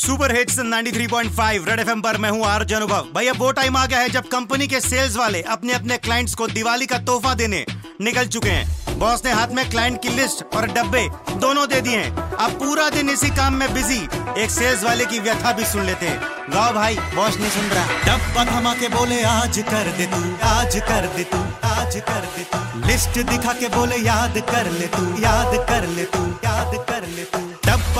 Super hits 93.5 red FM पर मैं हूँ आरज अनुभव। भैया वो टाइम आ गया है जब कंपनी के सेल्स वाले अपने अपने क्लाइंट्स को दिवाली का तोहफा देने निकल चुके हैं। बॉस ने हाथ में क्लाइंट की लिस्ट और डब्बे दोनों दे दिए हैं। अब पूरा दिन इसी काम में बिज़ी एक सेल्स वाले की व्यथा भी सुन लेते हैं। गाओ भाई बॉस नहीं सुन रहा। डब्बा थमा के बोले, आज कर दे तू, आज कर दे तू, आज कर दे तू। लिस्ट दिखा के बोले, याद कर ले तू, याद कर ले तू, याद कर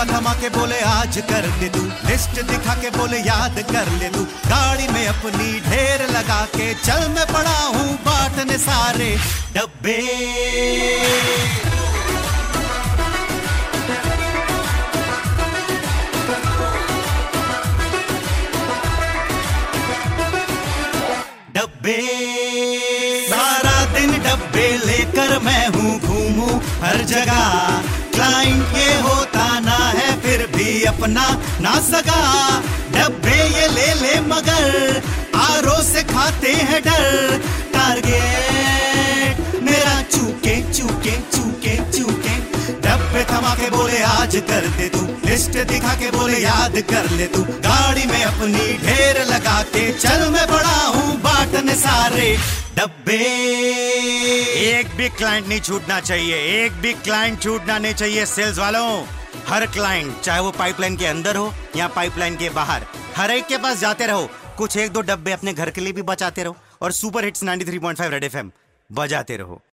डब्बा थमा के बोले, आज कर दे तू। लिस्ट दिखा के बोले, याद कर ले तू। गाड़ी में अपनी ढेर लगा के चल मैं पड़ा हूँ बांटने सारे डब्बे। डब्बे। सारा दिन डब्बे लेकर मैं हूँ घूमू हर जगह। क्लाइंट ये होता अपना ना सगा। डब्बे ये ले ले मगर, आरो से खाते हैं डर। टारगेट मेरा चूके चूके चूके चूके। डब्बे थमा के बोले, आज कर दे तू। लिस्ट दिखा के बोले, याद कर ले तू। गाड़ी में अपनी ढेर लगा के चल, मैं बड़ा हूँ बांटने सारे डब्बे। एक भी क्लाइंट नहीं छूटना चाहिए। एक भी क्लाइंट छूटना नहीं चाहिए सेल्स वालों। हर क्लाइंट, चाहे वो पाइपलाइन के अंदर हो या पाइपलाइन के बाहर, हर एक के पास जाते रहो। कुछ एक दो डब्बे अपने घर के लिए भी बचाते रहो और सुपर हिट्स 93.5 रेड एफएम बजाते रहो।